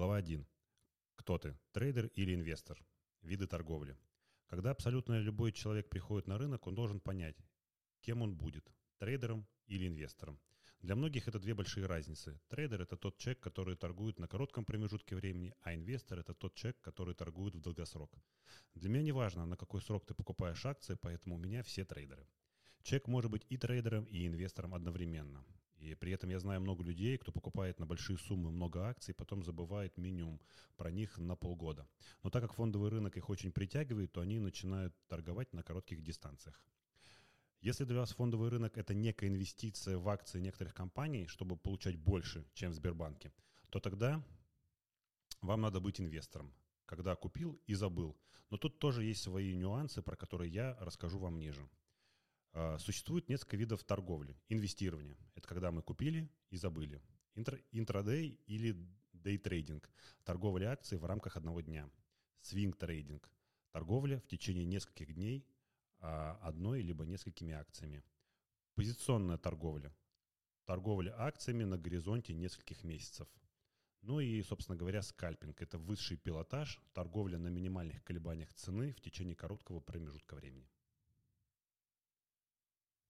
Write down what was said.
Глава 1. Кто ты? Трейдер или инвестор? Виды торговли. Когда абсолютно любой человек приходит на рынок, он должен понять, кем он будет – трейдером или инвестором. Для многих это две большие разницы. Трейдер – это тот человек, который торгует на коротком промежутке времени, а инвестор – это тот человек, который торгует в долгосрок. Для меня не важно, на какой срок ты покупаешь акции, поэтому у меня все трейдеры. Человек может быть и трейдером, и инвестором одновременно. И при этом я знаю много людей, кто покупает на большие суммы много акций, потом забывает минимум про них на полгода. Но так как фондовый рынок их очень притягивает, то они начинают торговать на коротких дистанциях. Если для вас фондовый рынок – это некая инвестиция в акции некоторых компаний, чтобы получать больше, чем в Сбербанке, то тогда вам надо быть инвестором, когда купил и забыл. Но тут тоже есть свои нюансы, про которые я расскажу вам ниже. А, существует несколько видов торговли. Инвестирование – это когда мы купили и забыли. Интр, интрадей или дейтрейдинг – торговля акций в рамках одного дня. Свинг-трейдинг – торговля в течение нескольких дней – а, одной либо несколькими акциями. Позиционная торговля. Торговля акциями на горизонте нескольких месяцев. Ну и, собственно говоря, скальпинг. Это высший пилотаж, торговля на минимальных колебаниях цены в течение короткого промежутка времени.